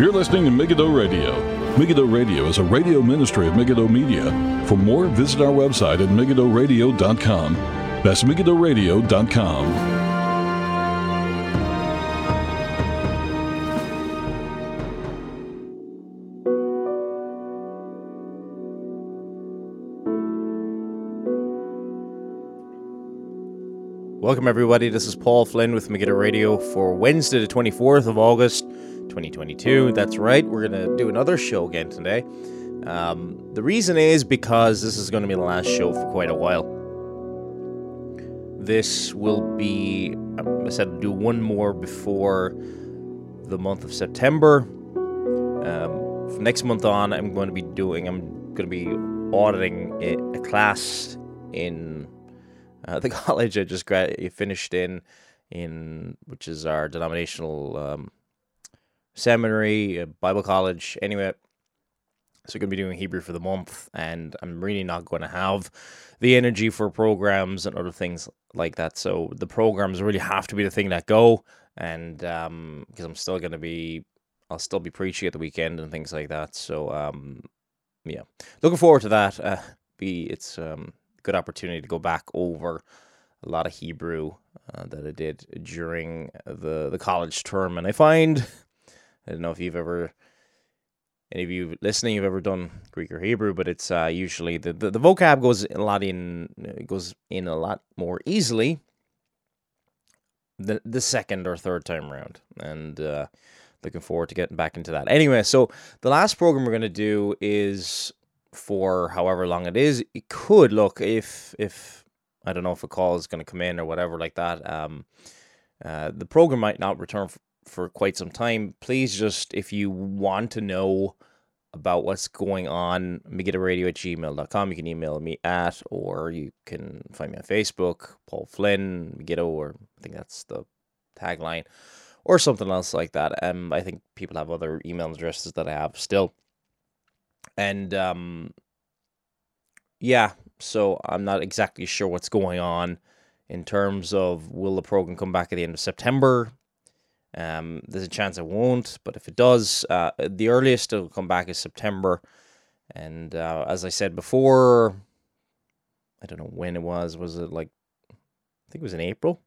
You're listening to Megiddo Radio. Megiddo Radio is a radio ministry of Megiddo Media. For more, visit our website at megiddoradio.com. That's megiddoradio.com. Welcome, everybody. This is Paul Flynn with Megiddo Radio for Wednesday, the 24th of August, 2022. That's right, we're going to do another show again today. Um, the reason is because this is going to be the last show for quite a while. This will be, I said, do one more before the month of September. Um, from next month on, I'm going to be doing, I'm going to be auditing a, class in uh, the college I just finished in, in which is our denominational um, seminary, uh, Bible college. Anyway, so we're going to be doing Hebrew for the month, and I'm really not going to have the energy for programs and other things like that. So the programs really have to be the thing that go, and um, because I'm still going to be, I'll still be preaching at the weekend and things like that. So um, yeah, looking forward to that. Uh, be it's um good opportunity to go back over a lot of Hebrew uh, that I did during the the college term, and I find I don't know if you've ever any of you listening you've ever done Greek or Hebrew, but it's uh, usually the, the the vocab goes a lot in goes in a lot more easily the the second or third time around, and uh, looking forward to getting back into that. Anyway, so the last program we're going to do is for however long it is. It could look if if I don't know if a call is going to come in or whatever like that. Um, uh, the program might not return for quite some time. Please just if you want to know about what's going on, megiddoradio at gmail.com. You can email me at, or you can find me on Facebook, Paul Flynn, Megiddo, or I think that's the tagline, or something else like that. Um, I think people have other email addresses that I have still and um, yeah, so I'm not exactly sure what's going on in terms of will the program come back at the end of September. Um, there's a chance it won't, but if it does, uh, the earliest it'll come back is September. And uh, as I said before, I don't know when it was. Was it like, I think it was in April?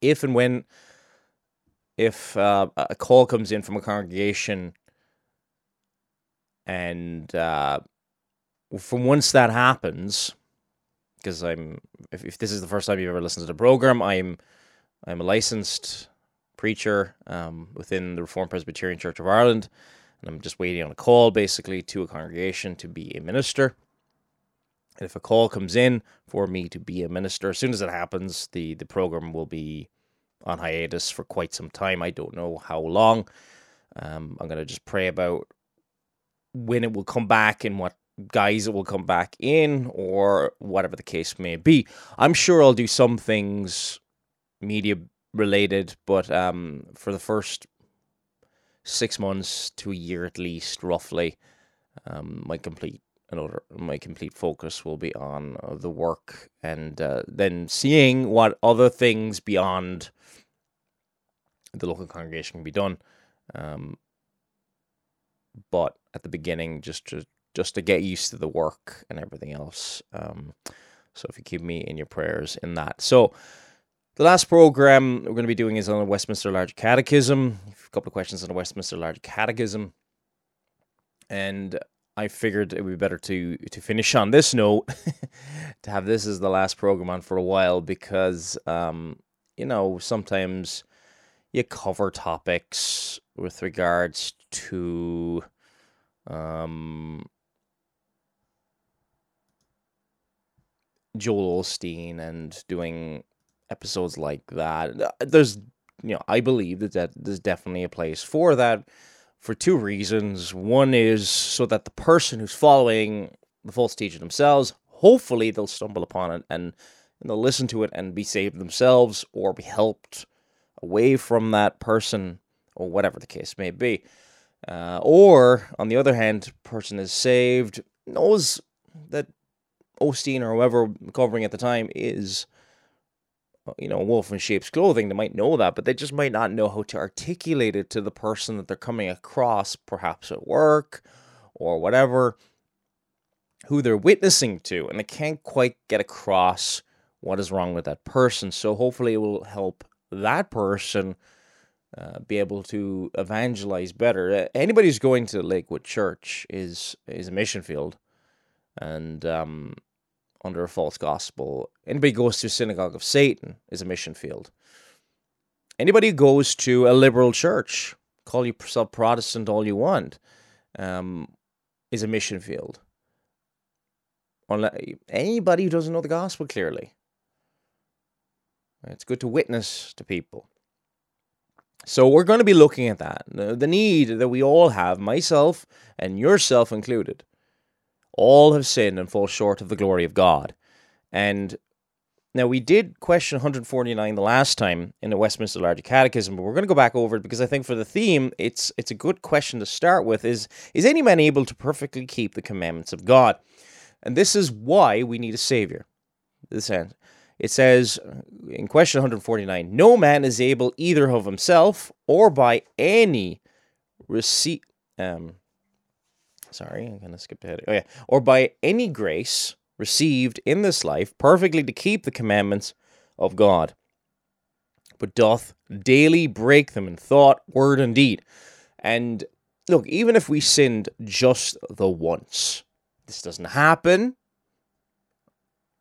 If and when, if uh, a call comes in from a congregation and uh, from once that happens, because I'm if, if this is the first time you've ever listened to the program, I'm I'm a licensed preacher um, within the Reformed Presbyterian Church of Ireland, and I'm just waiting on a call basically to a congregation to be a minister. And if a call comes in for me to be a minister, as soon as it happens, the the program will be on hiatus for quite some time. I don't know how long. Um, I'm gonna just pray about when it will come back and what guise it will come back in or whatever the case may be. I'm sure I'll do some things media related, but um, for the first six months to a year at least, roughly, um, my complete another my complete focus will be on uh, the work and uh, then seeing what other things beyond the local congregation can be done. Um, but at the beginning just to just to get used to the work and everything else. Um, so if you keep me in your prayers in that. So the last program we're going to be doing is on the Westminster Large Catechism. A couple of questions on the Westminster Large Catechism, and I figured it would be better to to finish on this note, to have this as the last program on for a while because um, you know sometimes you cover topics with regards to um, Joel Osteen and doing episodes like that. Uh, there's, you know, I believe that, that there's definitely a place for that for two reasons. One is so that the person who's following the false teacher themselves, hopefully they'll stumble upon it and, and they'll listen to it and be saved themselves or be helped away from that person or whatever the case may be. Uh, or, on the other hand, person is saved, knows that Osteen or whoever covering at the time is you know, wolf in sheep's clothing. They might know that, but they just might not know how to articulate it to the person that they're coming across, perhaps at work or whatever, who they're witnessing to. And they can't quite get across what is wrong with that person. So hopefully it will help that person uh, be able to evangelize better. Uh, anybody who's going to Lakewood Church is is a mission field, and um, under a false gospel. Anybody goes to a synagogue of Satan is a mission field. Anybody who goes to a liberal church, call yourself Protestant all you want, um, is a mission field. Anybody who doesn't know the gospel clearly. It's good to witness to people. So we're going to be looking at that. The need that we all have, myself and yourself included, all have sinned and fall short of the glory of God. And now we did question 149 the last time in the Westminster Larger Catechism, but we're going to go back over it because I think for the theme, it's it's a good question to start with. Is is any man able to perfectly keep the commandments of God? And this is why we need a savior. This end. It says in question 149, no man is able either of himself or by any receipt. Um, sorry, I'm going to skip ahead. Oh, yeah. Or by any grace received in this life perfectly to keep the commandments of God, but doth daily break them in thought, word, and deed. And look, even if we sinned just the once, this doesn't happen.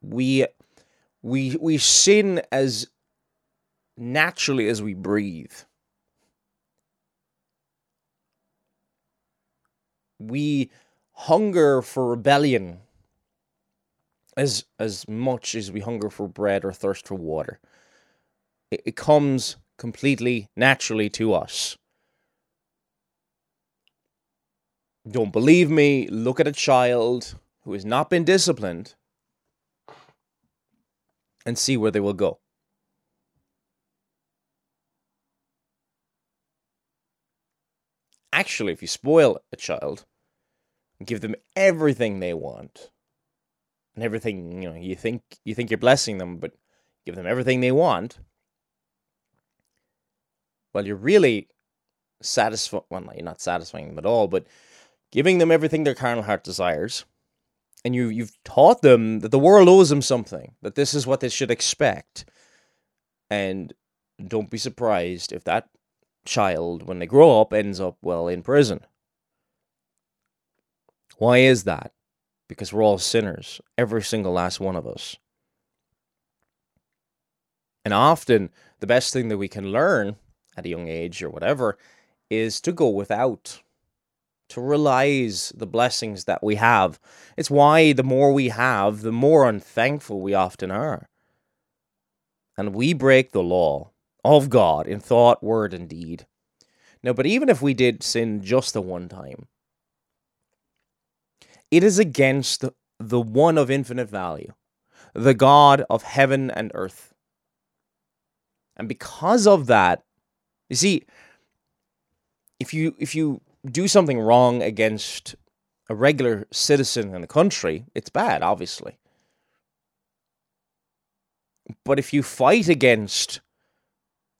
We we we sin as naturally as we breathe. We hunger for rebellion as as much as we hunger for bread or thirst for water. It, it comes completely naturally to us. Don't believe me? Look at a child who has not been disciplined and see where they will go. Actually, if you spoil a child, give them everything they want and everything you know you think you think you're blessing them but give them everything they want well you're really satisfying well you're not satisfying them at all but giving them everything their carnal heart desires and you you've taught them that the world owes them something that this is what they should expect and don't be surprised if that child when they grow up ends up well in prison why is that? Because we're all sinners, every single last one of us. And often, the best thing that we can learn at a young age or whatever is to go without, to realize the blessings that we have. It's why the more we have, the more unthankful we often are. And we break the law of God in thought, word, and deed. Now, but even if we did sin just the one time, it is against the one of infinite value, the God of heaven and earth. And because of that, you see, if you if you do something wrong against a regular citizen in the country, it's bad, obviously. But if you fight against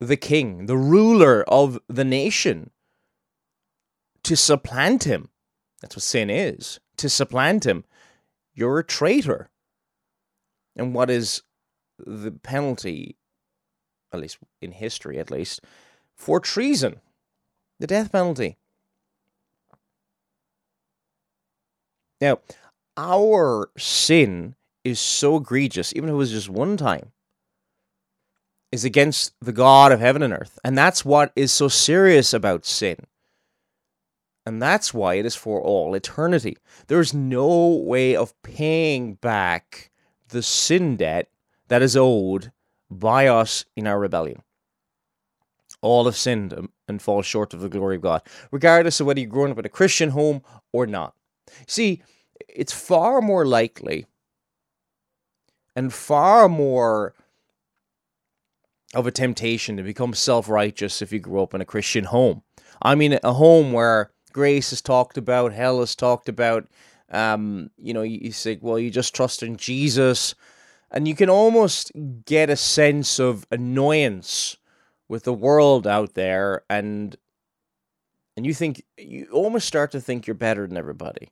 the king, the ruler of the nation, to supplant him, that's what sin is to supplant him, you're a traitor. And what is the penalty, at least in history at least, for treason? The death penalty. Now, our sin is so egregious, even if it was just one time, is against the God of heaven and earth. And that's what is so serious about sin. And that's why it is for all eternity. There's no way of paying back the sin debt that is owed by us in our rebellion. All have sinned and fall short of the glory of God, regardless of whether you're growing up in a Christian home or not. See, it's far more likely and far more of a temptation to become self righteous if you grew up in a Christian home. I mean, a home where grace is talked about, hell is talked about. Um, you know, you, you say, well, you just trust in Jesus, And you can almost get a sense of annoyance with the world out there and and you think you almost start to think you're better than everybody.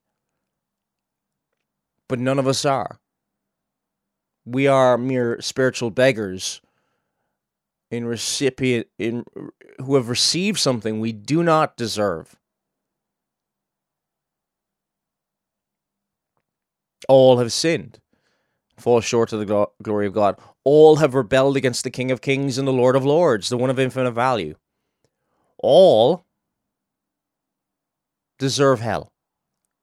But none of us are. We are mere spiritual beggars in recipient in who have received something we do not deserve. All have sinned, fall short of the glo- glory of God. All have rebelled against the King of Kings and the Lord of Lords, the one of infinite value. All deserve hell.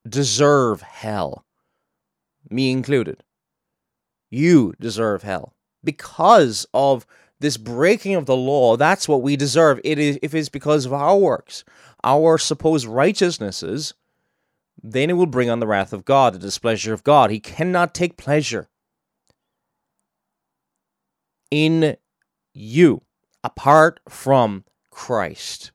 Deserve hell. Me included. You deserve hell. Because of this breaking of the law, that's what we deserve. It is if it's because of our works, our supposed righteousnesses, then it will bring on the wrath of God, the displeasure of God. He cannot take pleasure in you apart from Christ.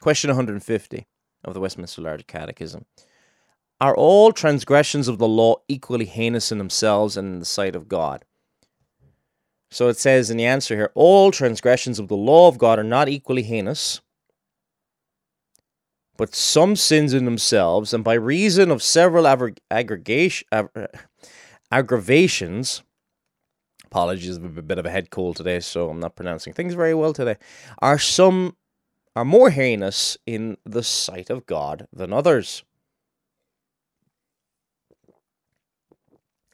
Question 150 of the Westminster Larger Catechism. Are all transgressions of the law equally heinous in themselves and in the sight of God? So it says in the answer here all transgressions of the law of God are not equally heinous, but some sins in themselves, and by reason of several aggregation, aggravations, apologies, a bit of a head cold today, so I'm not pronouncing things very well today, are some are more heinous in the sight of God than others.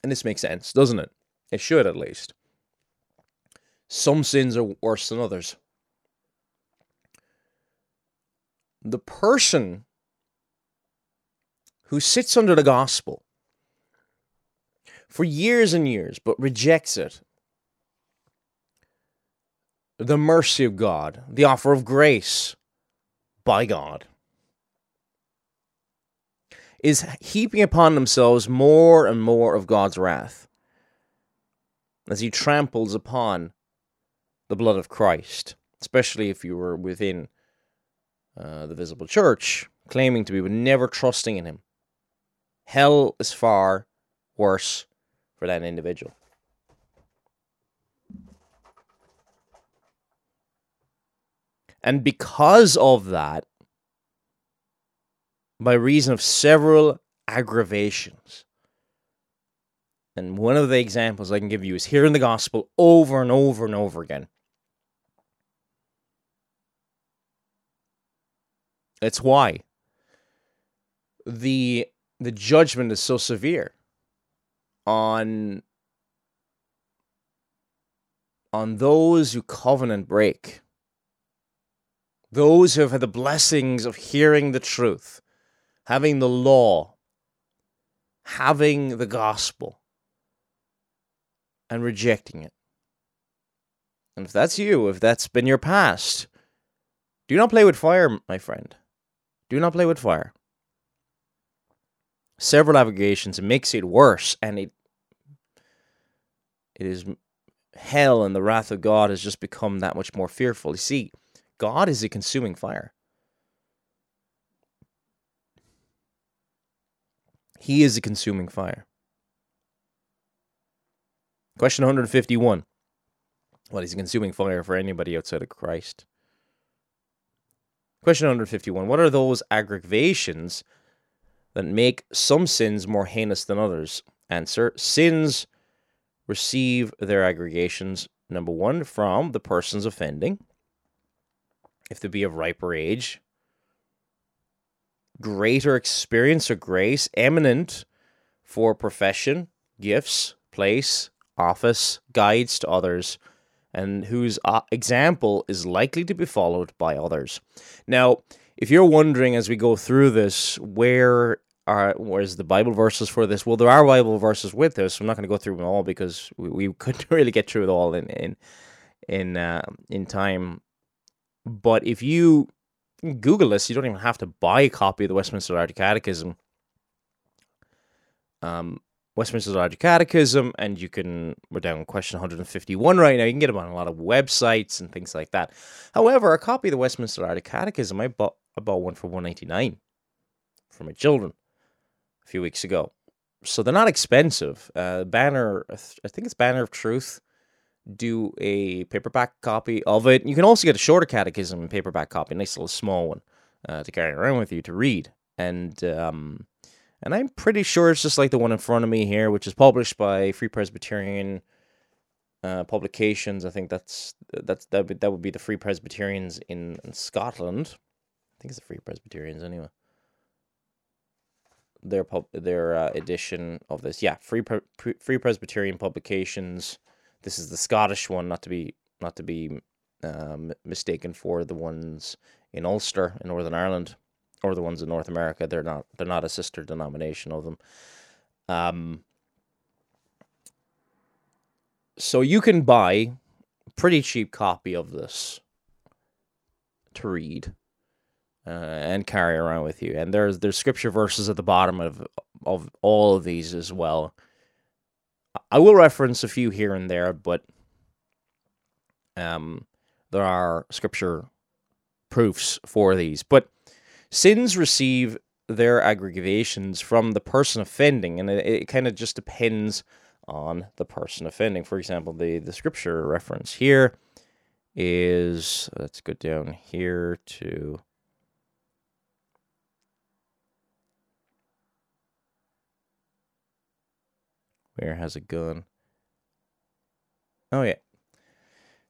And this makes sense, doesn't it? It should at least. Some sins are worse than others. The person who sits under the gospel for years and years but rejects it, the mercy of God, the offer of grace by God, is heaping upon themselves more and more of God's wrath as he tramples upon the blood of Christ, especially if you were within uh, the visible church, claiming to be, but never trusting in him. Hell is far worse for that individual. And because of that, by reason of several aggravations, and one of the examples I can give you is here in the gospel over and over and over again. That's why the the judgment is so severe on on those who covenant break. Those who have had the blessings of hearing the truth having the law having the gospel and rejecting it and if that's you if that's been your past do not play with fire my friend do not play with fire. Several allegations. Makes it worse, and it it is hell, and the wrath of God has just become that much more fearful. You see, God is a consuming fire. He is a consuming fire. Question 151. What is a consuming fire for anybody outside of Christ? Question 151 What are those aggravations that make some sins more heinous than others? Answer Sins receive their aggregations, number one, from the persons offending, if they be of riper age, greater experience or grace, eminent for profession, gifts, place, office, guides to others and whose uh, example is likely to be followed by others. Now, if you're wondering as we go through this, where are where's the Bible verses for this? Well, there are Bible verses with this. I'm not going to go through them all because we, we couldn't really get through it all in in in uh, in time. But if you Google this, you don't even have to buy a copy of the Westminster Larger Catechism. Um, Westminster Larger Catechism, and you can, we're down question 151 right now. You can get them on a lot of websites and things like that. However, a copy of the Westminster Larger Catechism, I bought, I bought one for 199 for my children. a few weeks ago. So they're not expensive. Uh, Banner, I think it's Banner of Truth, do a paperback copy of it. You can also get a shorter catechism paperback copy, a nice little small one uh, to carry around with you to read. And um, and I'm pretty sure it's just like the one in front of me here, which is published by Free Presbyterian uh, publications. I think that's that's that would, that would be the Free Presbyterians in, in Scotland. I think it's the Free Presbyterians anyway. Their pub their uh, edition of this, yeah, Free Pre- Free Presbyterian publications. This is the Scottish one, not to be not to be um, mistaken for the ones in Ulster in Northern Ireland or the ones in North America. They're not they're not a sister denomination of them. Um, so you can buy a pretty cheap copy of this to read uh, and carry around with you. And there's there's scripture verses at the bottom of of all of these as well. I will reference a few here and there, but um, there are scripture proofs for these. But sins receive their aggravations from the person offending, and it, it kind of just depends on the person offending. For example, the, the scripture reference here is let's go down here to where has it gone? Oh yeah.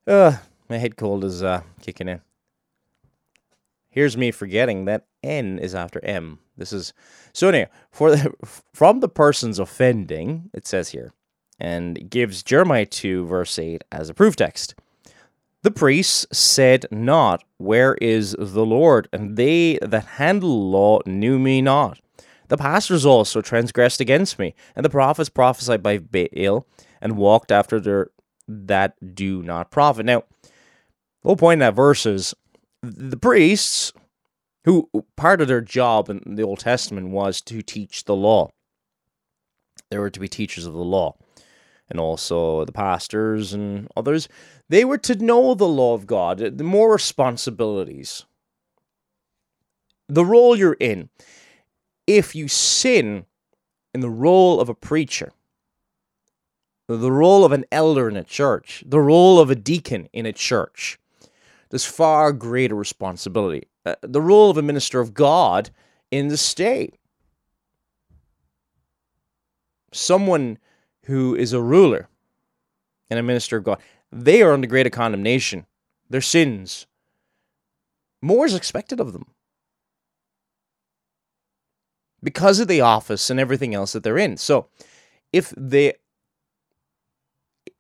Uh my head cold is uh kicking in. Here's me forgetting that N is after M. This is so anyway, for the from the persons offending, it says here, and gives Jeremiah 2, verse 8 as a proof text. The priests said not, Where is the Lord? And they that handle law knew me not. The pastors also transgressed against me, and the prophets prophesied by Baal, and walked after their that do not profit. Now, the whole point in that verse is the priests, who part of their job in the Old Testament was to teach the law. They were to be teachers of the law and also the pastors and others, they were to know the law of God, the more responsibilities. The role you're in. If you sin in the role of a preacher, the role of an elder in a church, the role of a deacon in a church, there's far greater responsibility. Uh, the role of a minister of God in the state. Someone who is a ruler and a minister of God, they are under greater condemnation. Their sins. More is expected of them. Because of the office and everything else that they're in. So if they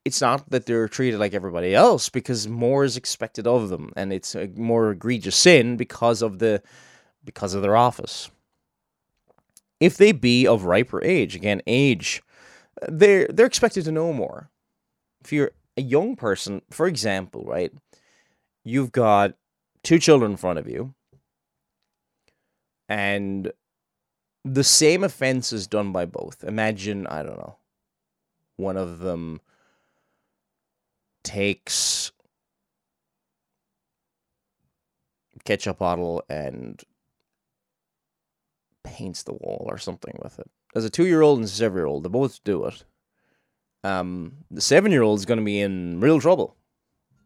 it's not that they're treated like everybody else because more is expected of them and it's a more egregious sin because of the because of their office if they be of riper age again age they're they're expected to know more. If you're a young person, for example, right, you've got two children in front of you, and the same offense is done by both. Imagine, I don't know, one of them takes ketchup bottle and paints the wall or something with it as a two year old and seven year old, they both do it. Um, the seven year old is going to be in real trouble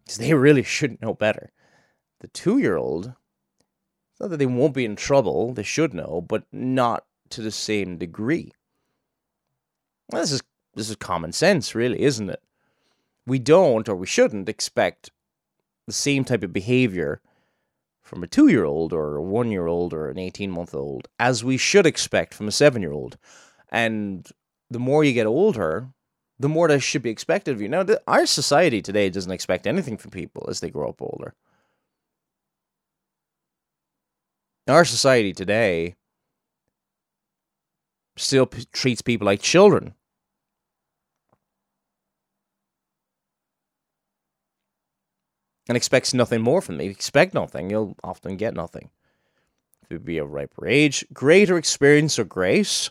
because they really should know better. The two year old, not that they won't be in trouble, they should know, but not to the same degree. Well, this is this is common sense, really, isn't it? We don't or we shouldn't expect the same type of behavior from a two year old or a one year old or an 18 month old as we should expect from a seven year old. And the more you get older, the more that should be expected of you. Now, our society today doesn't expect anything from people as they grow up older. Our society today still p- treats people like children. and expects nothing more from me. expect nothing, you'll often get nothing. If it be a riper age, greater experience or grace.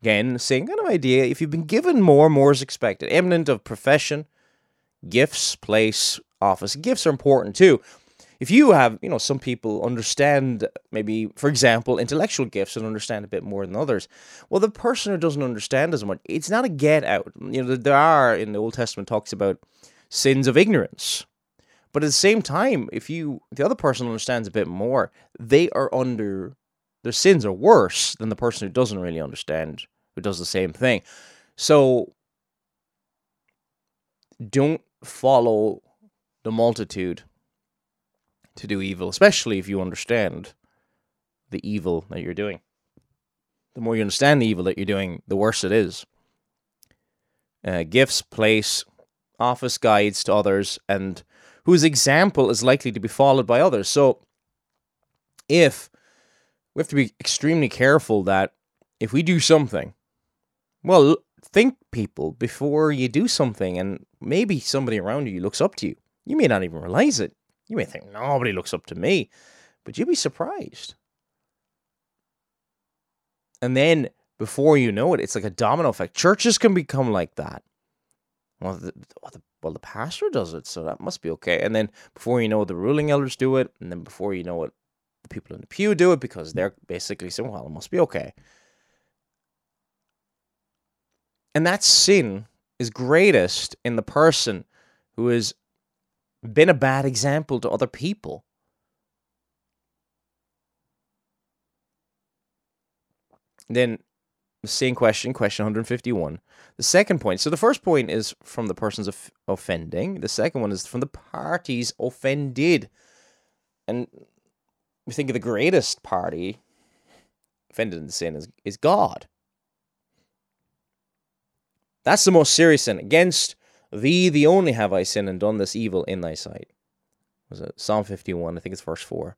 Again, same kind of idea. If you've been given more, more is expected. Eminent of profession, gifts, place, office. Gifts are important too. If you have, you know, some people understand maybe, for example, intellectual gifts and understand a bit more than others. Well, the person who doesn't understand as much, it's not a get out. You know, there are in the Old Testament talks about sins of ignorance. But at the same time, if you the other person understands a bit more, they are under their sins are worse than the person who doesn't really understand, who does the same thing. So don't follow the multitude to do evil, especially if you understand the evil that you're doing. The more you understand the evil that you're doing, the worse it is. Uh, gifts, place, office guides to others, and whose example is likely to be followed by others. So, if we have to be extremely careful that if we do something, well, think people before you do something, and maybe somebody around you looks up to you. You may not even realize it. You may think nobody looks up to me, but you'd be surprised. And then before you know it, it's like a domino effect. Churches can become like that. Well, the, well, the, pastor does it, so that must be okay. And then before you know it, the ruling elders do it, and then before you know it, the people in the pew do it because they're basically saying, well, it must be okay. And that sin is greatest in the person who has been a bad example to other people. Then the same question, question 151. The second point. So the first point is from the person's of- offending. The second one is from the parties offended. And we think of the greatest party offended in sin is, is God. That's the most serious sin. Against thee, the only have I sinned and done this evil in thy sight. Was it Psalm 51? I think it's verse 4.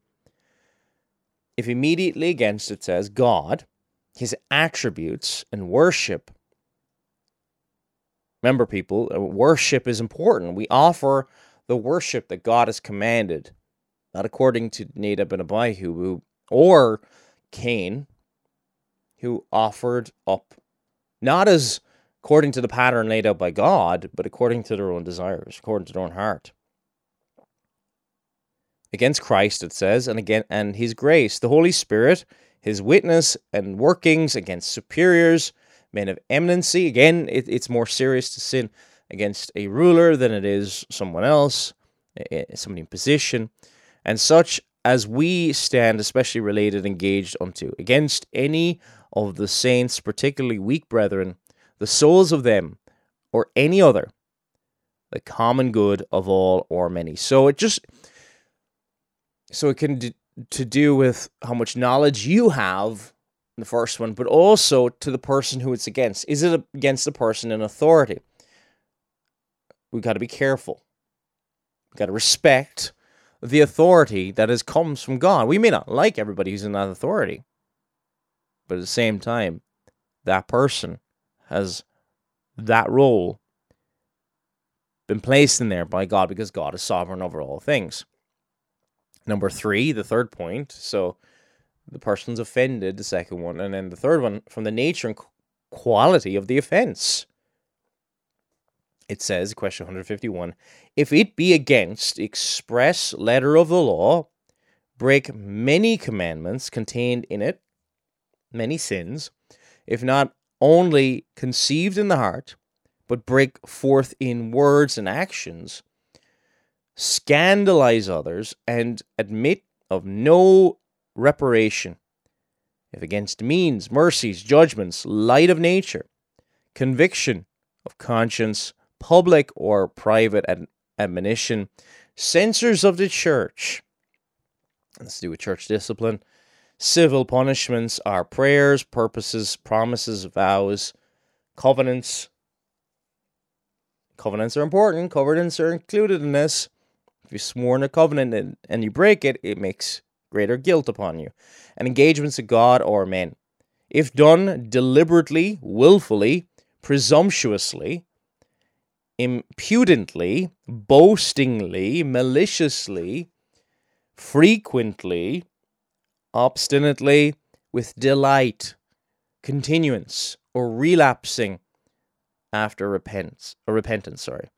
If immediately against it says God, his attributes, and worship. Remember, people, uh, worship is important. We offer the worship that God has commanded, not according to Nadab and Abihu or Cain, who offered up not as according to the pattern laid out by God, but according to their own desires, according to their own heart. Against Christ, it says, and again, and His grace, the Holy Spirit, His witness and workings against superiors, men of eminency. Again, it, it's more serious to sin against a ruler than it is someone else, somebody in position, and such as we stand, especially related, engaged unto, against any of the saints, particularly weak brethren, the souls of them or any other, the common good of all or many. So it just so it can d- to do with how much knowledge you have in the first one, but also to the person who it's against. Is it against the person in authority? We've got to be careful. We've got to respect the authority that has comes from God. We may not like everybody who's in that authority, but at the same time, that person has that role been placed in there by God because God is sovereign over all things. Number three, the third point. So the person's offended, the second one. And then the third one, from the nature and quality of the offense. It says, question 151 If it be against express letter of the law, break many commandments contained in it, many sins, if not only conceived in the heart, but break forth in words and actions, scandalize others, and admit of no reparation, if against means, mercies, judgments, light of nature, conviction of conscience, public or private ad- admonition, censors of the church, let's do with church discipline, Civil punishments are prayers, purposes, promises, vows, covenants. Covenants are important. Covenants are included in this. If you've sworn a covenant and, and you break it, it makes greater guilt upon you. And engagements of God or men. If done deliberately, willfully, presumptuously, impudently, boastingly, maliciously, frequently, obstinately, with delight, continuance, or relapsing after repentance or repentance, sorry.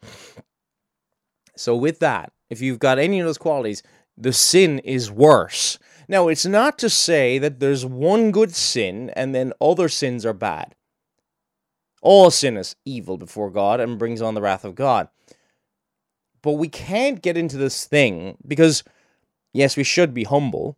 So with that, if you've got any of those qualities, the sin is worse. Now, it's not to say that there's one good sin and then other sins are bad. All sin is evil before God and brings on the wrath of God. But we can't get into this thing because, yes, we should be humble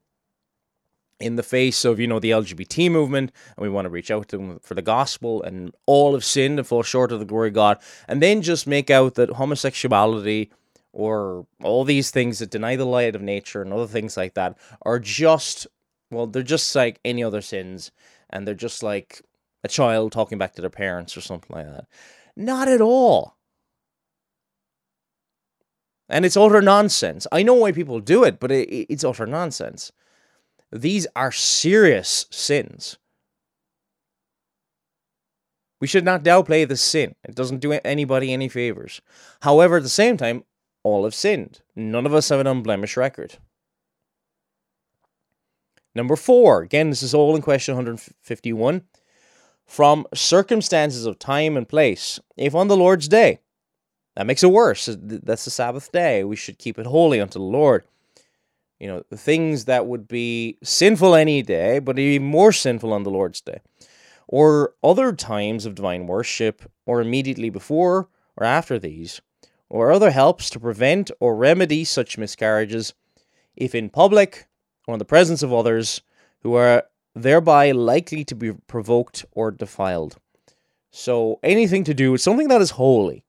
in the face of, you know, the LGBT movement and we want to reach out to them for the gospel and all of sin and fall short of the glory of God. And then just make out that homosexuality or all these things that deny the light of nature and other things like that are just, well, they're just like any other sins and they're just like a child talking back to their parents or something like that. Not at all. And it's utter nonsense. I know why people do it, but it, it's utter nonsense. These are serious sins. We should not downplay the sin. It doesn't do anybody any favors. However, at the same time, all have sinned. None of us have an unblemished record. Number four, again, this is all in question 151 from circumstances of time and place. If on the Lord's day, that makes it worse. That's the Sabbath day. We should keep it holy unto the Lord. You know, things that would be sinful any day, but even more sinful on the Lord's day. Or other times of divine worship, or immediately before or after these, or other helps to prevent or remedy such miscarriages, if in public or in the presence of others who are thereby likely to be provoked or defiled. So anything to do with something that is holy.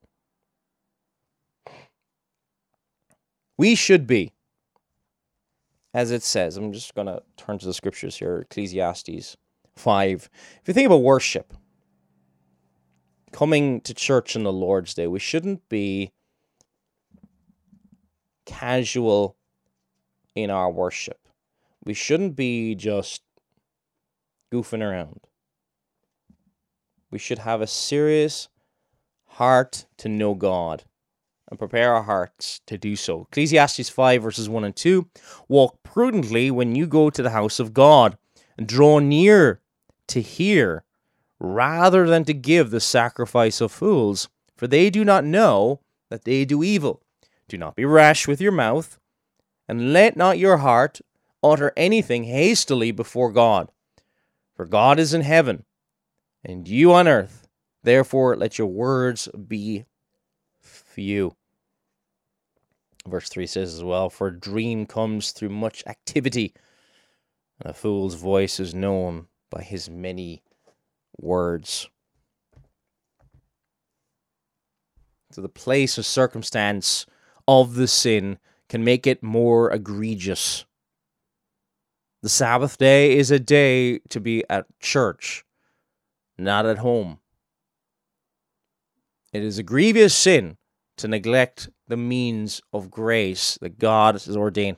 We should be, as it says, I'm just going to turn to the scriptures here Ecclesiastes 5. If you think about worship, coming to church on the Lord's Day, we shouldn't be casual in our worship. We shouldn't be just goofing around. We should have a serious heart to know God and prepare our hearts to do so. Ecclesiastes 5, verses 1 and 2 Walk prudently when you go to the house of God, and draw near to hear, rather than to give the sacrifice of fools, for they do not know that they do evil. Do not be rash with your mouth, and let not your heart utter anything hastily before God. For God is in heaven, and you on earth. Therefore, let your words be few. Verse 3 says as well For a dream comes through much activity, and a fool's voice is known by his many words. So, the place or circumstance of the sin can make it more egregious. The Sabbath day is a day to be at church, not at home. It is a grievous sin to neglect the means of grace that God has ordained.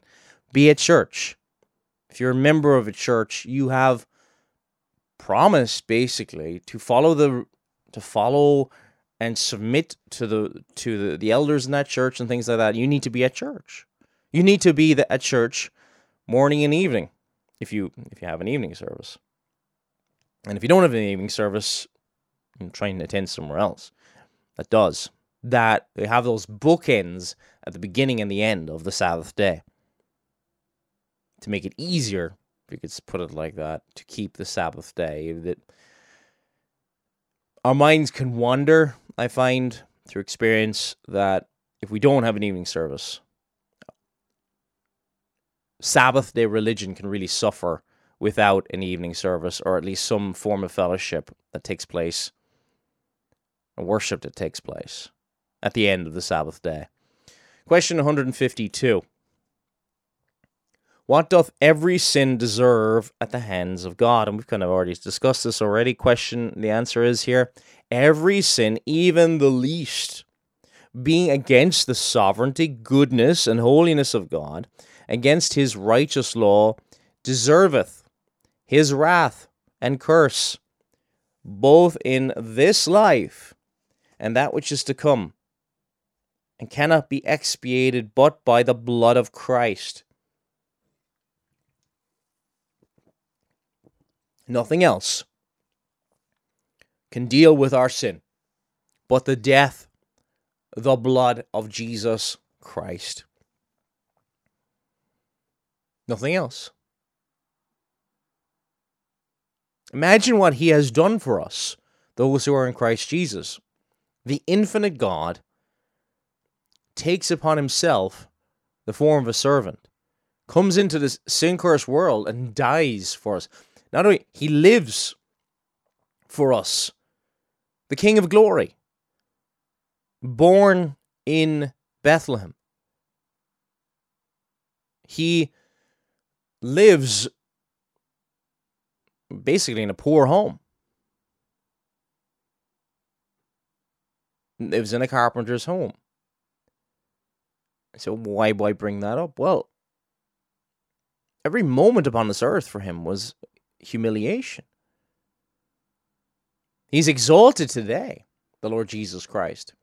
Be at church. If you're a member of a church, you have promised basically to follow the to follow and submit to the to the, the elders in that church and things like that. You need to be at church. You need to be at church morning and evening if you if you have an evening service. And if you don't have an evening service, I'm trying to attend somewhere else that does. That they have those bookends at the beginning and the end of the Sabbath day. To make it easier, if you could put it like that, to keep the Sabbath day. That our minds can wander, I find, through experience, that if we don't have an evening service, Sabbath day religion can really suffer without an evening service or at least some form of fellowship that takes place, a worship that takes place at the end of the Sabbath day. Question 152 What doth every sin deserve at the hands of God? And we've kind of already discussed this already. Question the answer is here every sin, even the least, being against the sovereignty, goodness, and holiness of God against his righteous law deserveth his wrath and curse, both in this life and that which is to come, and cannot be expiated but by the blood of Christ. Nothing else can deal with our sin but the death, the blood of Jesus Christ. Nothing else. Imagine what he has done for us, those who are in Christ Jesus. The infinite God takes upon himself the form of a servant, comes into this sin cursed world and dies for us. Not only he lives for us, the King of glory, born in Bethlehem. He lives basically in a poor home. Lives in a carpenter's home. So why why bring that up? Well, every moment upon this earth for him was humiliation. He's exalted today, the Lord Jesus Christ,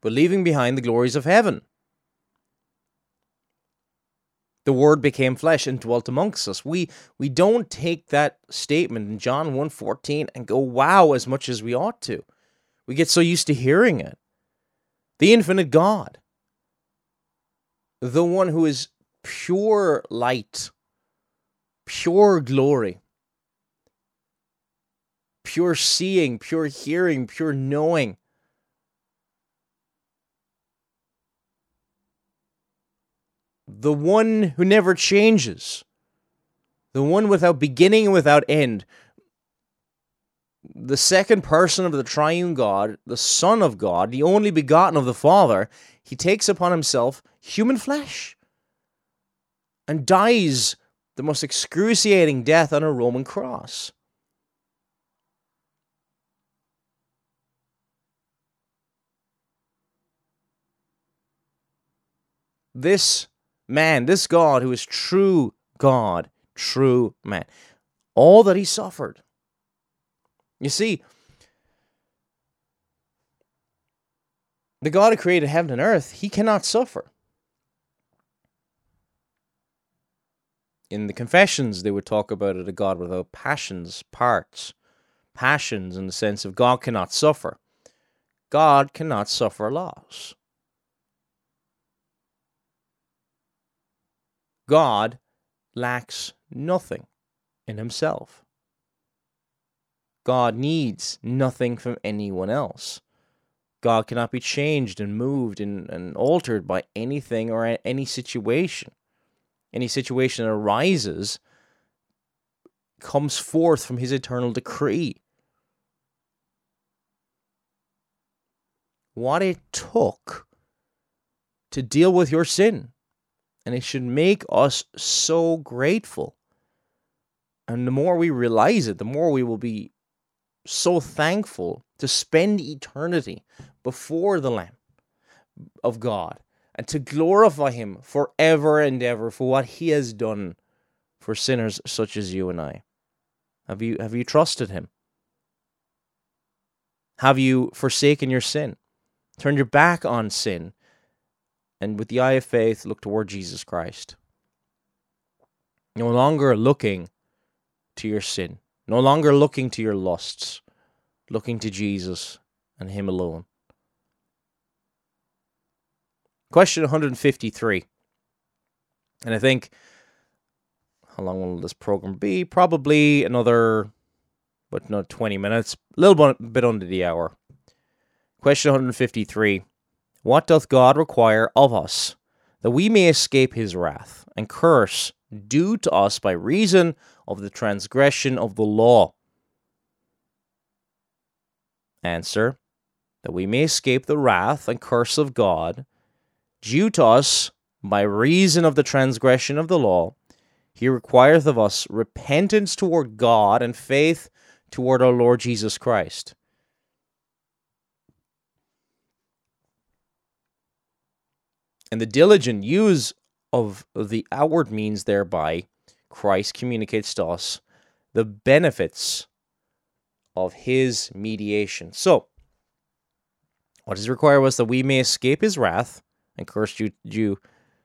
but leaving behind the glories of heaven. The word became flesh and dwelt amongst us. We we don't take that statement in John 1:14 and go wow as much as we ought to. We get so used to hearing it. The infinite God, the one who is pure light, pure glory, pure seeing, pure hearing, pure knowing. The one who never changes, the one without beginning and without end, the second person of the triune God, the Son of God, the only begotten of the Father, he takes upon himself human flesh and dies the most excruciating death on a Roman cross. This man, this God who is true God, true man, all that he suffered. You see, the God who created heaven and earth, he cannot suffer. In the Confessions, they would talk about it a God without passions, parts. Passions in the sense of God cannot suffer. God cannot suffer loss. God lacks nothing in himself. God needs nothing from anyone else. God cannot be changed and moved and, and altered by anything or any situation. Any situation that arises comes forth from his eternal decree. What it took to deal with your sin and it should make us so grateful. And the more we realize it, the more we will be so thankful to spend eternity before the Lamb of God and to glorify Him forever and ever for what He has done for sinners such as you and I. Have you, have you trusted Him? Have you forsaken your sin? Turned your back on sin and with the eye of faith look toward Jesus Christ. No longer looking to your sin, no longer looking to your lusts, looking to Jesus and Him alone. Question 153. And I think, how long will this program be? Probably another, but not 20 minutes, a little bit under the hour. Question 153 what doth God require of us, that we may escape his wrath and curse due to us by reason of the transgression of the law? Answer that we may escape the wrath and curse of God due to us by reason of the transgression of the law. He requireth of us repentance toward God and faith toward our Lord Jesus Christ and the diligent use of the outward means thereby Christ communicates to us the benefits of his mediation. So, what is required was that we may escape his wrath and curse you, you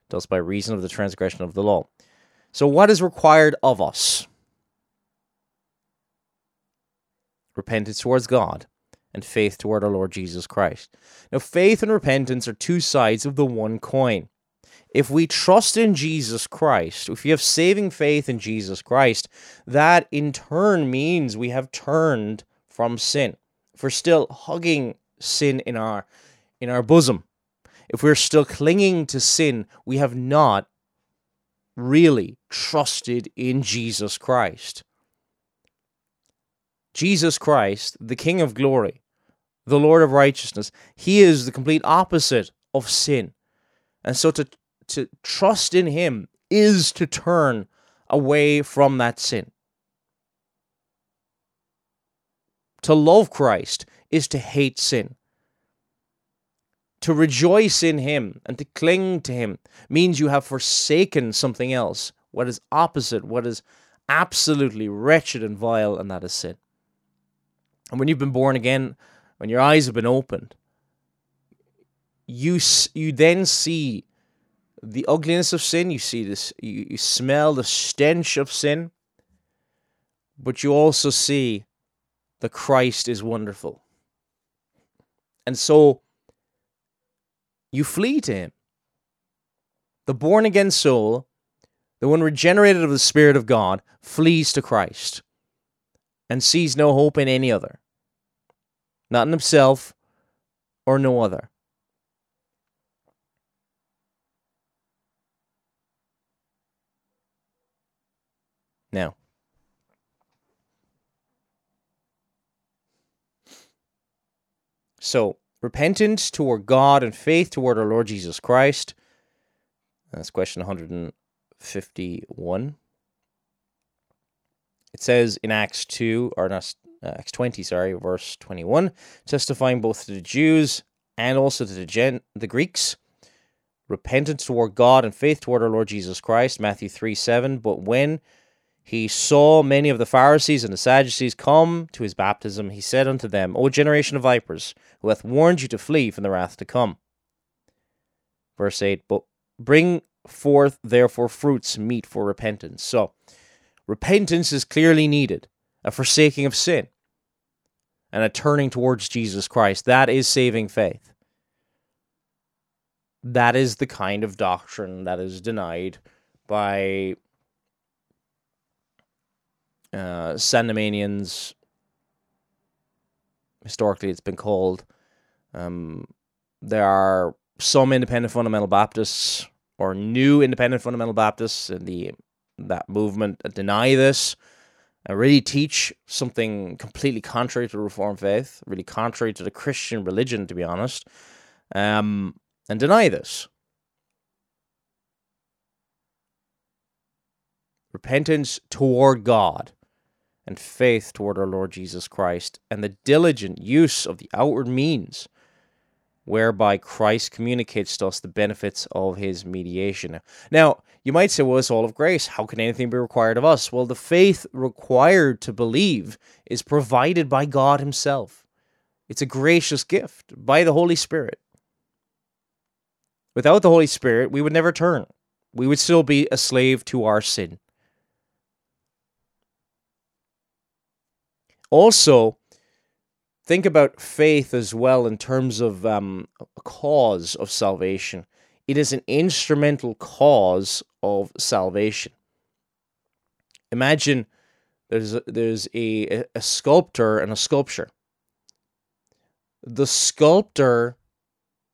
thus by reason of the transgression of the law. So, what is required of us? Repentance towards God and faith toward our Lord Jesus Christ. Now, faith and repentance are two sides of the one coin. If we trust in Jesus Christ, if we have saving faith in Jesus Christ, that in turn means we have turned from sin. If we're still hugging sin in our in our bosom, if we're still clinging to sin, we have not really trusted in Jesus Christ. Jesus Christ, the King of glory, the Lord of righteousness, he is the complete opposite of sin. And so to to trust in him is to turn away from that sin. To love Christ is to hate sin. To rejoice in him and to cling to him means you have forsaken something else, what is opposite, what is absolutely wretched and vile, and that is sin. And when you've been born again, when your eyes have been opened, you you then see the ugliness of sin. You see this. You, you smell the stench of sin, but you also see the Christ is wonderful, and so you flee to Him. The born again soul, the one regenerated of the Spirit of God, flees to Christ and sees no hope in any other, not in himself or no other. Now, so repentance toward God and faith toward our Lord Jesus Christ. That's question 151. It says in Acts 2, or not, uh, Acts 20, sorry, verse 21, testifying both to the Jews and also to the, Gen- the Greeks, repentance toward God and faith toward our Lord Jesus Christ, Matthew 3 7. But when he saw many of the Pharisees and the Sadducees come to his baptism. He said unto them, O generation of vipers, who hath warned you to flee from the wrath to come? Verse 8, But bring forth therefore fruits meet for repentance. So, repentance is clearly needed, a forsaking of sin, and a turning towards Jesus Christ. That is saving faith. That is the kind of doctrine that is denied by uh, Sandemanians, historically it's been called. Um, there are some independent fundamental Baptists or new independent fundamental Baptists in the that movement that deny this and really teach something completely contrary to the Reformed faith, really contrary to the Christian religion, to be honest, um, and deny this. Repentance toward God and faith toward our Lord Jesus Christ, and the diligent use of the outward means whereby Christ communicates to us the benefits of his mediation. Now, you might say, well, it's all of grace. How can anything be required of us? Well, the faith required to believe is provided by God himself. It's a gracious gift by the Holy Spirit. Without the Holy Spirit, we would never turn. We would still be a slave to our sin. Also, think about faith as well in terms of um, a cause of salvation. It is an instrumental cause of salvation. Imagine there's a, there's a, a sculptor and a sculpture. The sculptor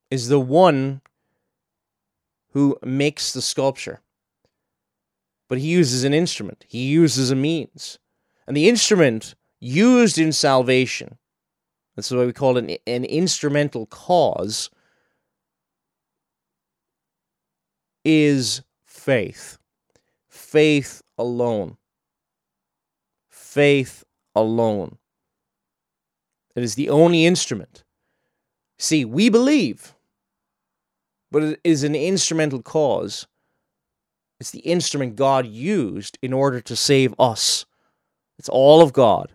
is the one who makes the sculpture, but he uses an instrument. He uses a means, and the instrument used in salvation. That's why we call it an, an instrumental cause. Is faith. Faith alone. Faith alone. It is the only instrument. See, we believe, but it is an instrumental cause. It's the instrument God used in order to save us. It's all of God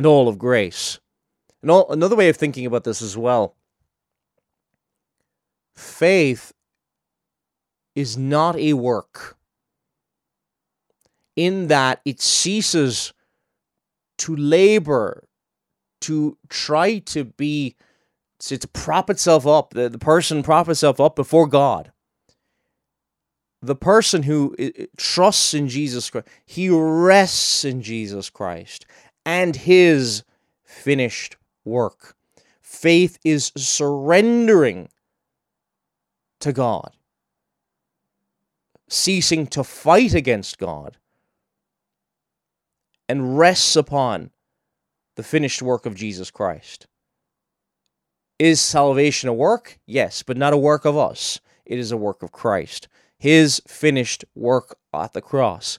and all of grace. And all, another way of thinking about this as well faith is not a work in that it ceases to labor to try to be to, to prop itself up the, the person prop itself up before god the person who trusts in Jesus Christ, he rests in Jesus Christ and his finished work. Faith is surrendering to God, ceasing to fight against God, and rests upon the finished work of Jesus Christ. Is salvation a work? Yes, but not a work of us. It is a work of Christ. His finished work at the cross.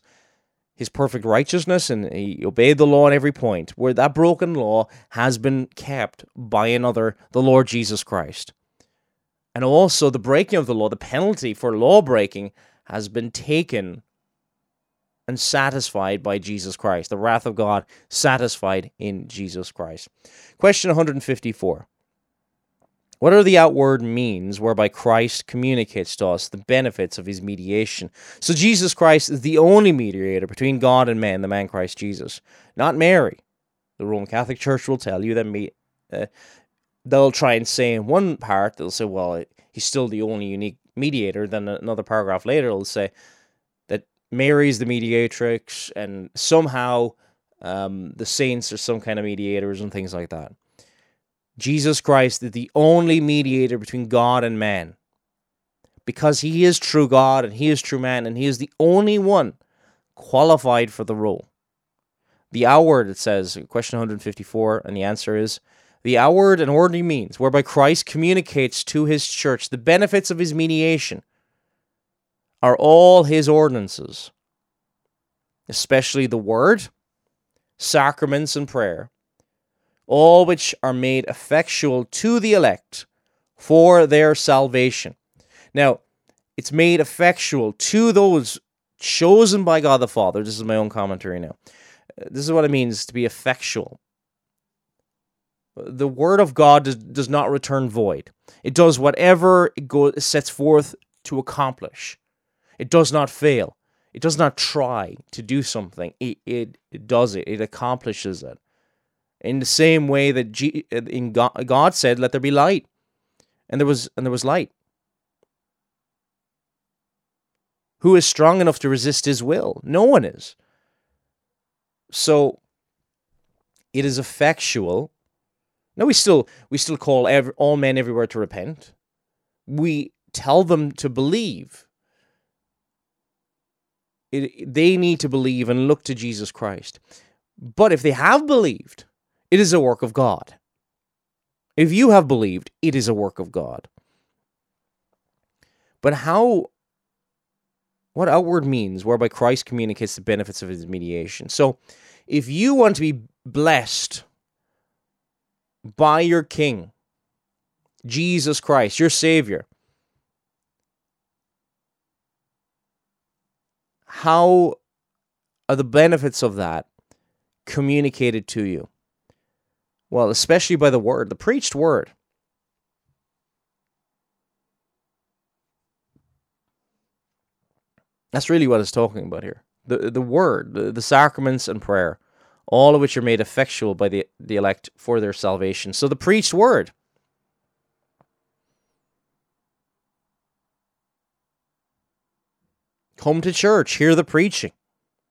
His perfect righteousness, and he obeyed the law at every point, where that broken law has been kept by another, the Lord Jesus Christ. And also, the breaking of the law, the penalty for law breaking, has been taken and satisfied by Jesus Christ. The wrath of God satisfied in Jesus Christ. Question 154 what are the outward means whereby Christ communicates to us the benefits of his mediation? So, Jesus Christ is the only mediator between God and man, the man Christ Jesus, not Mary. The Roman Catholic Church will tell you that me, uh, they'll try and say in one part, they'll say, well, he's still the only unique mediator. Then another paragraph later, it'll say that Mary's the mediatrix, and somehow um, the saints are some kind of mediators and things like that. Jesus Christ is the only mediator between God and man. Because he is true God and he is true man, and he is the only one qualified for the role. The outward, it says, question 154, and the answer is the outward and ordinary means whereby Christ communicates to his church the benefits of his mediation are all his ordinances, especially the word, sacraments, and prayer, all which are made effectual to the elect for their salvation. Now, it's made effectual to those chosen by God the Father. This is my own commentary now. Uh, this is what it means to be effectual. The word of God does, does not return void. It does whatever it sets forth to accomplish. It does not fail. It does not try to do something. It, it, it does it. It accomplishes it in the same way that G- in God, God said, "Let there be light," and there was and there was light. Who is strong enough to resist His will? No one is. So it is effectual. No, we still we still call every, all men everywhere to repent. We tell them to believe. It, they need to believe and look to Jesus Christ. But if they have believed, it is a work of God. If you have believed, it is a work of God. But how, what outward means whereby Christ communicates the benefits of his mediation? So, if you want to be blessed by your King, Jesus Christ, your Savior, how are the benefits of that communicated to you? Well, especially by the word, the preached word. That's really what it's talking about here. The, the word, the, the sacraments and prayer, all of which are made effectual by the, the elect for their salvation. So the preached word. Come to church, hear the preaching.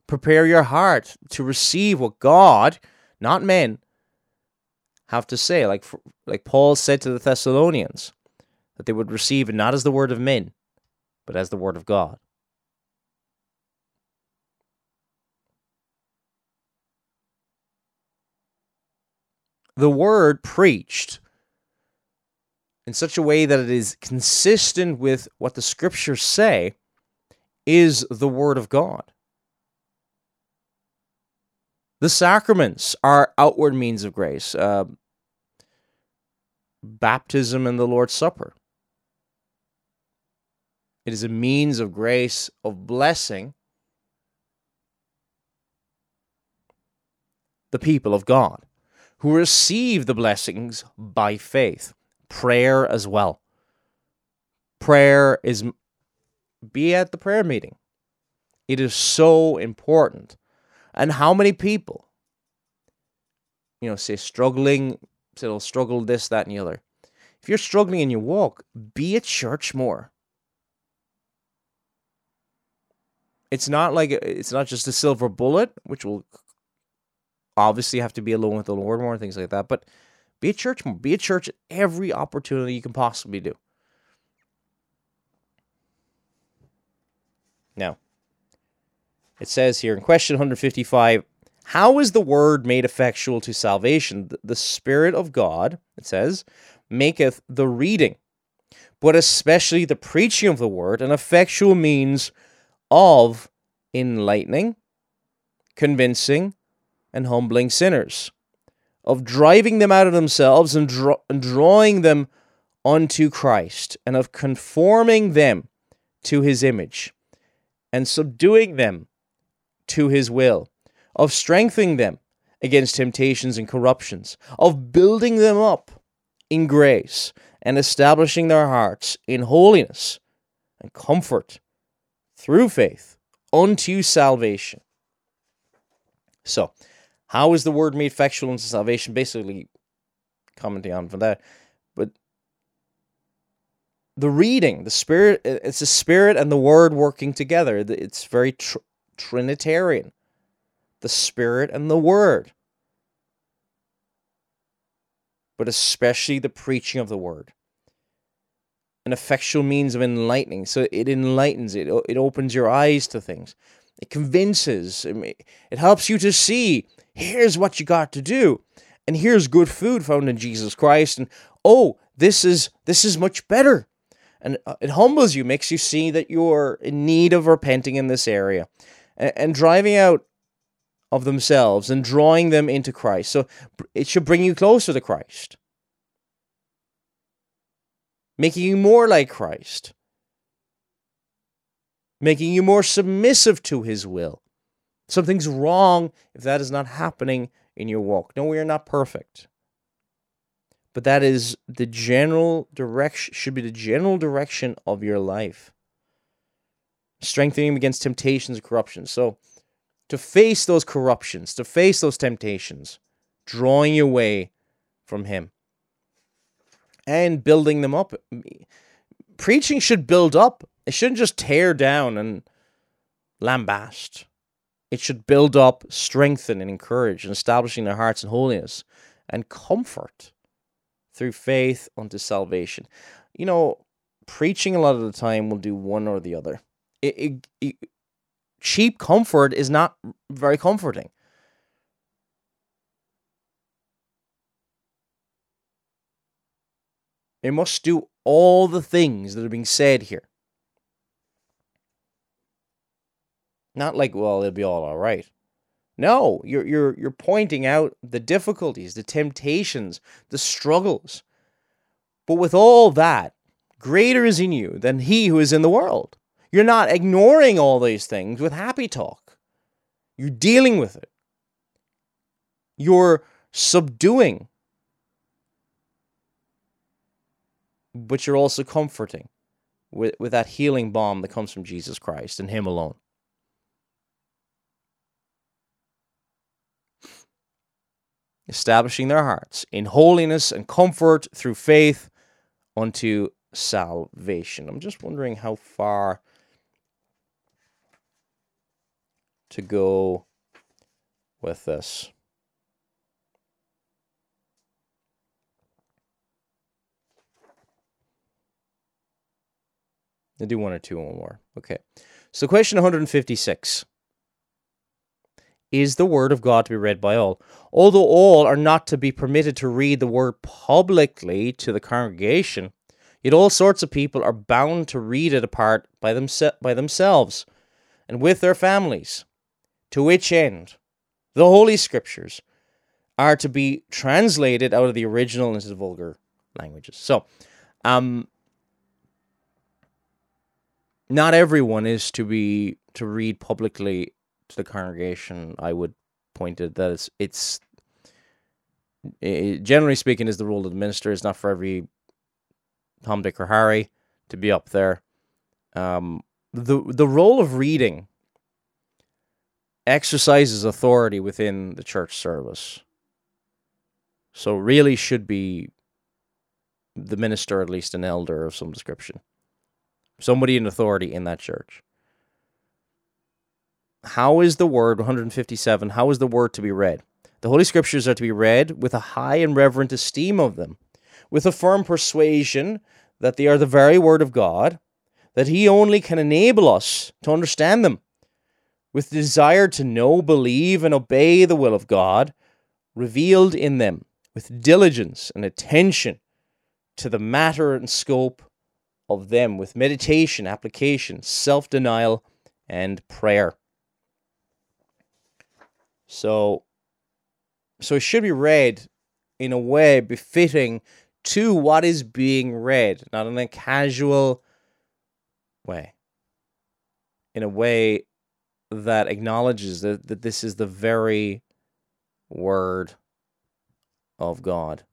Prepare your heart to receive what God, not men, have to say, like like Paul said to the Thessalonians, that they would receive it not as the word of men, but as the word of God. The word preached in such a way that it is consistent with what the scriptures say is the word of God. The sacraments are outward means of grace. Uh, baptism and the Lord's Supper. It is a means of grace, of blessing the people of God who receive the blessings by faith. Prayer as well. Prayer is, be at the prayer meeting. It is so important. And how many people, you know, say struggling it'll struggle this, that, and the other. If you're struggling in your walk, be at church more. It's not like it's not just a silver bullet, which will obviously have to be alone with the Lord more and things like that. But be a church more. Be a church at every opportunity you can possibly do. Now, it says here in question 155 How is the word made effectual to salvation? The Spirit of God, it says, maketh the reading, but especially the preaching of the word, an effectual means of enlightening, convincing, and humbling sinners, of driving them out of themselves and, and drawing them unto Christ, and of conforming them to his image, and subduing them to his will, of strengthening them against temptations and corruptions, of building them up in grace, and establishing their hearts in holiness and comfort through faith unto salvation. So, how is the word made effectual unto salvation? Basically, commenting on for that. But the reading, the spirit, it's the spirit and the word working together. It's very tr- Trinitarian. The spirit and the word. But especially the preaching of the word. An effectual means of enlightening. So it enlightens, it, it opens your eyes to things. It convinces, it helps you to see here's what you got to do and here's good food found in jesus christ and oh this is this is much better and uh, it humbles you makes you see that you're in need of repenting in this area and driving out of themselves and drawing them into christ so it should bring you closer to christ making you more like christ making you more submissive to his will Something's wrong if that is not happening in your walk. No, we are not perfect. But that is the general direction, should be the general direction of your life. Strengthening against temptations and corruptions. So, to face those corruptions, to face those temptations, drawing you away from Him and building them up. Preaching should build up, it shouldn't just tear down and lambast. It should build up, strengthen, and encourage, and establishing their hearts in holiness and comfort through faith unto salvation. You know, preaching a lot of the time will do one or the other. It, it, it, cheap comfort is not very comforting. It must do all the things that are being said here. Not like, well, it'll be all all right. No, you're you're you're pointing out the difficulties, the temptations, the struggles. But with all that, greater is in you than he who is in the world. You're not ignoring all these things with happy talk. You're dealing with it. You're subduing. But you're also comforting with, with that healing balm that comes from Jesus Christ and Him alone. establishing their hearts in holiness and comfort through faith unto salvation. I'm just wondering how far to go with this. I do one or two more. Okay. So, question 156 is the word of God to be read by all. Although all are not to be permitted to read the word publicly to the congregation, yet all sorts of people are bound to read it apart by, themse- by themselves and with their families. To which end, the Holy Scriptures are to be translated out of the original into the vulgar languages. So, um, not everyone is to be to read publicly to the congregation, I would point it that it's it's it, generally speaking is the role of the minister. It's not for every Tom, Dick, or Harry to be up there. Um, the the role of reading exercises authority within the church service. So really should be the minister, at least an elder of some description, somebody in authority in that church. how is the word 157? How is the word to be read? The Holy Scriptures are to be read with a high and reverent esteem of them, with a firm persuasion that they are the very Word of God, that He only can enable us to understand them, with desire to know, believe, and obey the will of God revealed in them, with diligence and attention to the matter and scope of them, with meditation, application, self denial, and prayer. So, so it should be read in a way befitting to what is being read, not in a casual way. In a way that acknowledges that, that this is the very word of God.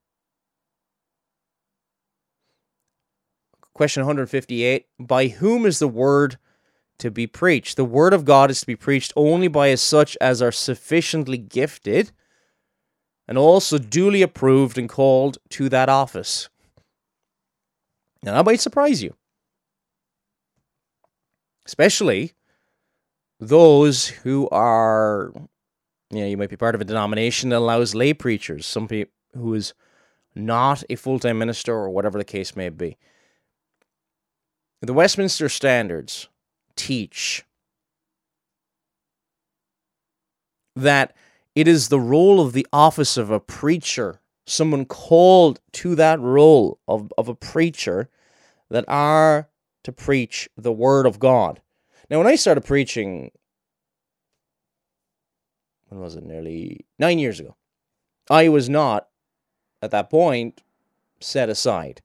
Question 158 By whom is the word to be preached? The word of God is to be preached only by such as are sufficiently gifted and also duly approved and called to that office. Now, that might surprise you, especially those who are, you know, you might be part of a denomination that allows lay preachers, some people who is not a full time minister or whatever the case may be. The Westminster Standards teach that it is the role of the office of a preacher, someone called to that role of, of a preacher, that are to preach the word of God. Now, when I started preaching, when was it? Nearly nine years ago. I was not, at that point, set aside.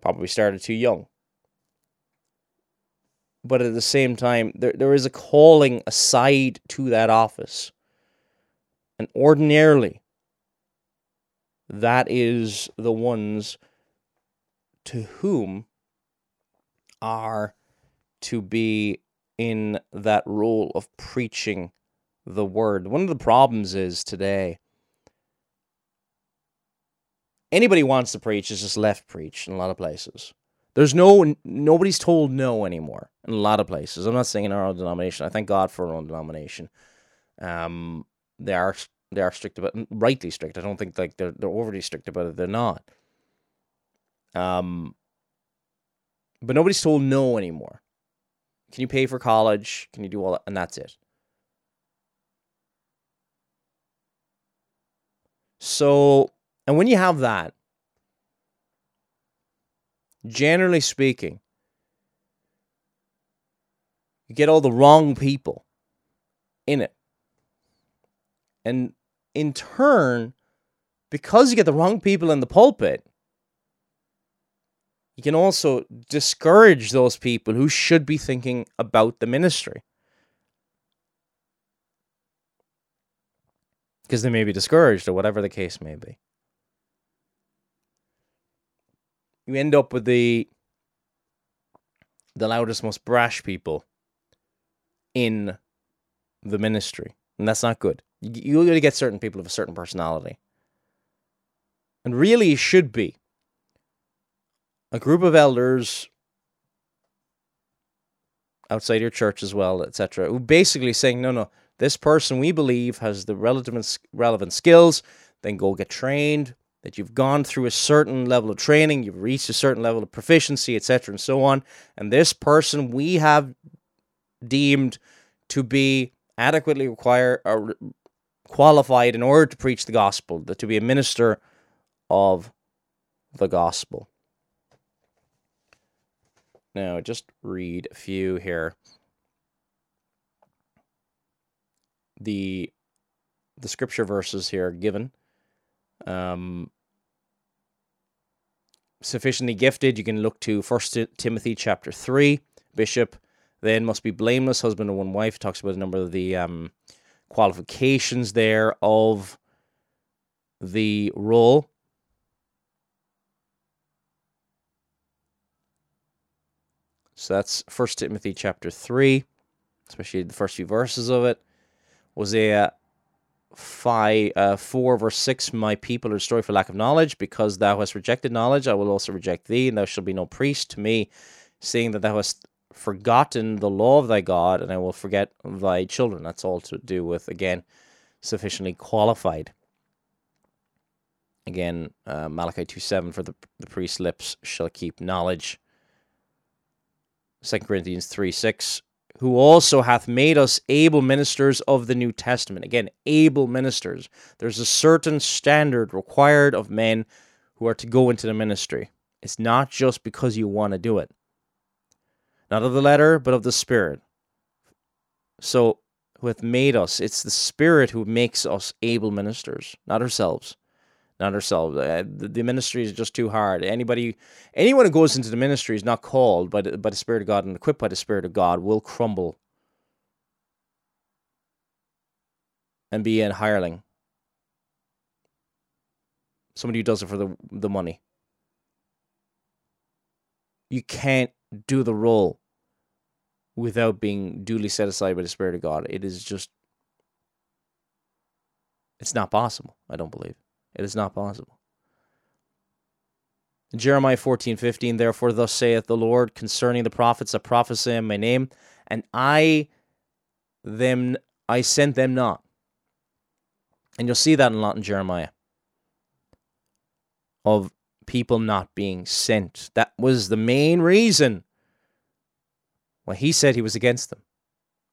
Probably started too young but at the same time, there, there is a calling aside to that office. And ordinarily, that is the ones to whom are to be in that role of preaching the word. One of the problems is today anybody wants to preach is just left preach in a lot of places. There's no nobody's told no anymore in a lot of places. I'm not saying in our own denomination. I thank God for our own denomination. Um, they are they are strict about rightly strict. I don't think like they're they're overly strict about it. They're not. Um, but nobody's told no anymore. Can you pay for college? Can you do all that? And that's it. So, and when you have that, generally speaking, you get all the wrong people in it. And in turn, because you get the wrong people in the pulpit, you can also discourage those people who should be thinking about the ministry. Because they may be discouraged or whatever the case may be. you end up with the the loudest, most brash people in the ministry, and that's not good. You, you got to get certain people of a certain personality, and really should be a group of elders outside your church as well, etc., who basically saying, no, no, this person we believe has the relevant relevant skills. Then go get trained, that you've gone through a certain level of training, you've reached a certain level of proficiency, etc., and so on. And this person we have deemed to be adequately require, uh, or qualified in order to preach the gospel, to be a minister of the gospel. Now, just read a few here. The the scripture verses here given um, sufficiently gifted, you can look to First Timothy chapter three. Bishop then must be blameless, husband and one wife. Talks about a number of the um, qualifications there of the role. So that's First Timothy chapter three, especially the first few verses of it. Hosea five, uh, 4 verse 6 my people are destroyed for lack of knowledge because thou hast rejected knowledge i will also reject thee and thou shalt be no priest to me seeing that thou hast forgotten the law of thy God, and I will forget thy children. That's all to do with, again, sufficiently qualified. Again, uh, Malachi 2 7 for the, the priest's lips shall keep knowledge. 2 Corinthians 3 6, who also hath made us able ministers of the New Testament. Again, able ministers. There's a certain standard required of men who are to go into the ministry. It's not just because you want to do it. Not of the letter, but of the Spirit. So, who hath made us, it's the Spirit who makes us able ministers, not ourselves not ourselves. Uh, the, the, ministry is just too hard. Anybody, anyone who goes into the ministry is not called by the, by the Spirit of God and equipped by the Spirit of God will crumble and be a hireling. Somebody who does it for the the money. You can't do the role without being duly set aside by the Spirit of God. It is just, it's not possible. I don't believe. It is not possible. Jeremiah 14, 15, therefore, thus saith the Lord concerning the prophets that prophesy in my name, and I them I sent them not. And you'll see that a lot in Jeremiah. Of people not being sent. That was the main reason why he said he was against them.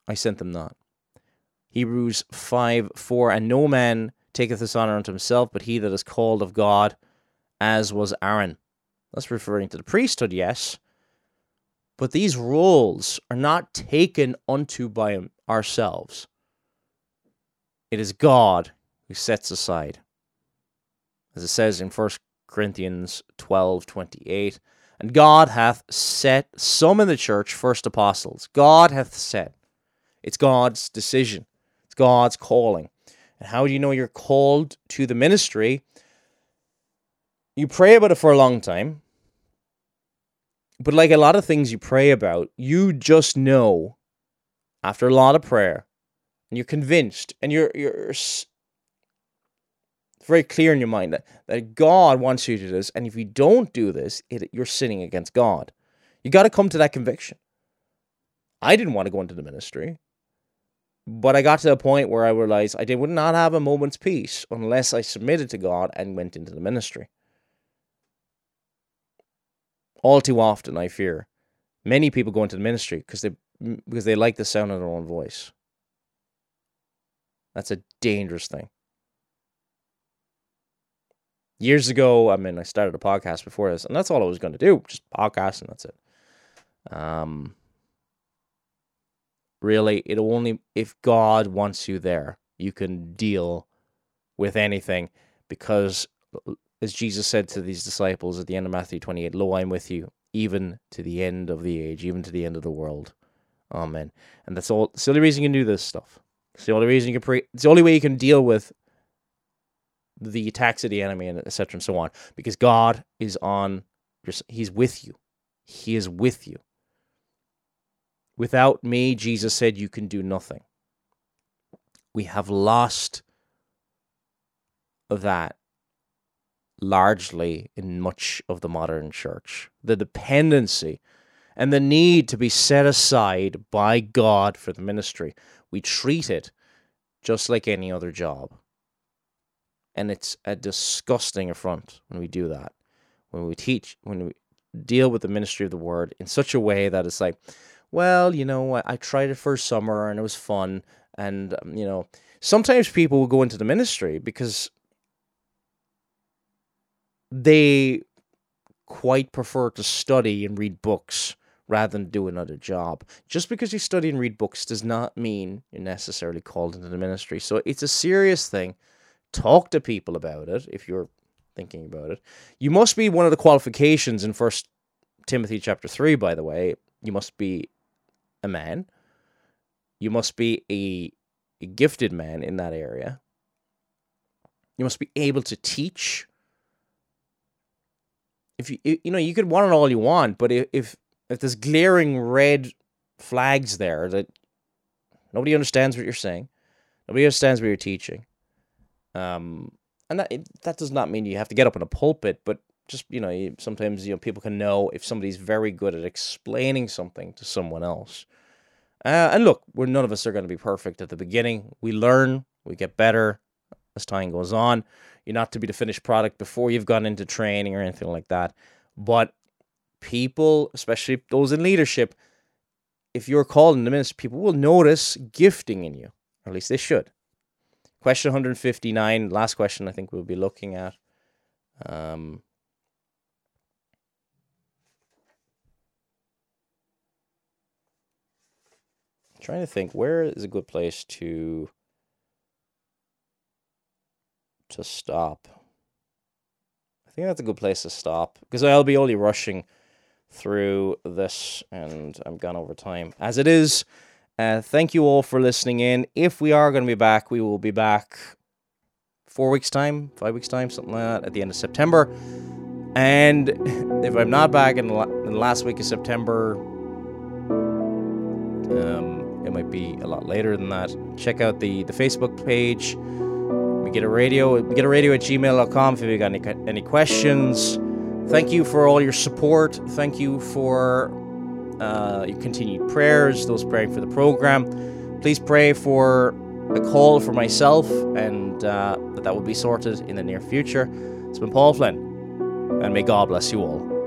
I sent them not. Hebrews 5 4 And no man taketh this honor unto himself, but he that is called of God, as was Aaron. That's referring to the priesthood, yes. But these roles are not taken unto by ourselves. It is God who sets aside. As it says in 1 Corinthians 12 28, and God hath set some in the church first apostles. God hath set. It's God's decision, it's God's calling. And how do you know you're called to the ministry? You pray about it for a long time. But like a lot of things you pray about, you just know after a lot of prayer and you're convinced and you're you're very clear in your mind that, that God wants you to do this and if you don't do this, it, you're sinning against God. You got to come to that conviction. I didn't want to go into the ministry. But I got to a point where I realized I did would not have a moment's peace unless I submitted to God and went into the ministry. All too often, I fear, many people go into the ministry because they because they like the sound of their own voice. That's a dangerous thing. Years ago, I mean, I started a podcast before this, and that's all I was going to do, just podcast, and that's it. Um, really it only if god wants you there you can deal with anything because as jesus said to these disciples at the end of matthew 28 lo i'm with you even to the end of the age even to the end of the world. Amen. And that's all it's the only reason you can do this stuff. It's the only reason you can pray it's the only way you can deal with the attacks of the enemy and etc and so on because god is on he's with you. He is with you Without me, Jesus said, you can do nothing. We have lost that largely in much of the modern church. The dependency and the need to be set aside by God for the ministry. We treat it just like any other job. And it's a disgusting affront when we do that. When we teach, when we deal with the ministry of the word in such a way that it's like, well, you know, I, I tried it for summer and it was fun. And, um, you know, sometimes people will go into the ministry because they quite prefer to study and read books rather than do another job. Just because you study and read books does not mean you're necessarily called into the ministry. So it's a serious thing. Talk to people about it if you're thinking about it. You must be one of the qualifications in First Timothy chapter 3 by the way. You must be a man. You must be a, a gifted man in that area. You must be able to teach. If you you know you could want it all you want, but if if, there's glaring red flags there that nobody understands what you're saying, nobody understands what you're teaching, um, and that that does not mean you have to get up in a pulpit, but just you know, sometimes you know people can know if somebody's very good at explaining something to someone else. Uh, and look, we're none of us are going to be perfect at the beginning. We learn, we get better as time goes on. You're not to be the finished product before you've gone into training or anything like that. But people, especially those in leadership, if you're called in the ministry, people will notice gifting in you, or at least they should. Question 159, last question I think we'll be looking at. Um, trying to think where is a good place to to stop. I think that's a good place to stop because I'll be only rushing through this and I'm gone over time. As it is, uh, thank you all for listening in. If we are going to be back, we will be back four weeks' time, five weeks' time, something like that, at the end of September. And if I'm not back in the, in the last week of September, um, it might be a lot later than that. Check out the, the Facebook page. Megiddo Radio. We get a radio at gmail.com if you've got any, any questions. Thank you for all your support. Thank you for uh, your continued prayers, those praying for the program. Please pray for a call for myself and uh, that that will be sorted in the near future. It's been Paul Flynn, and may God bless you all.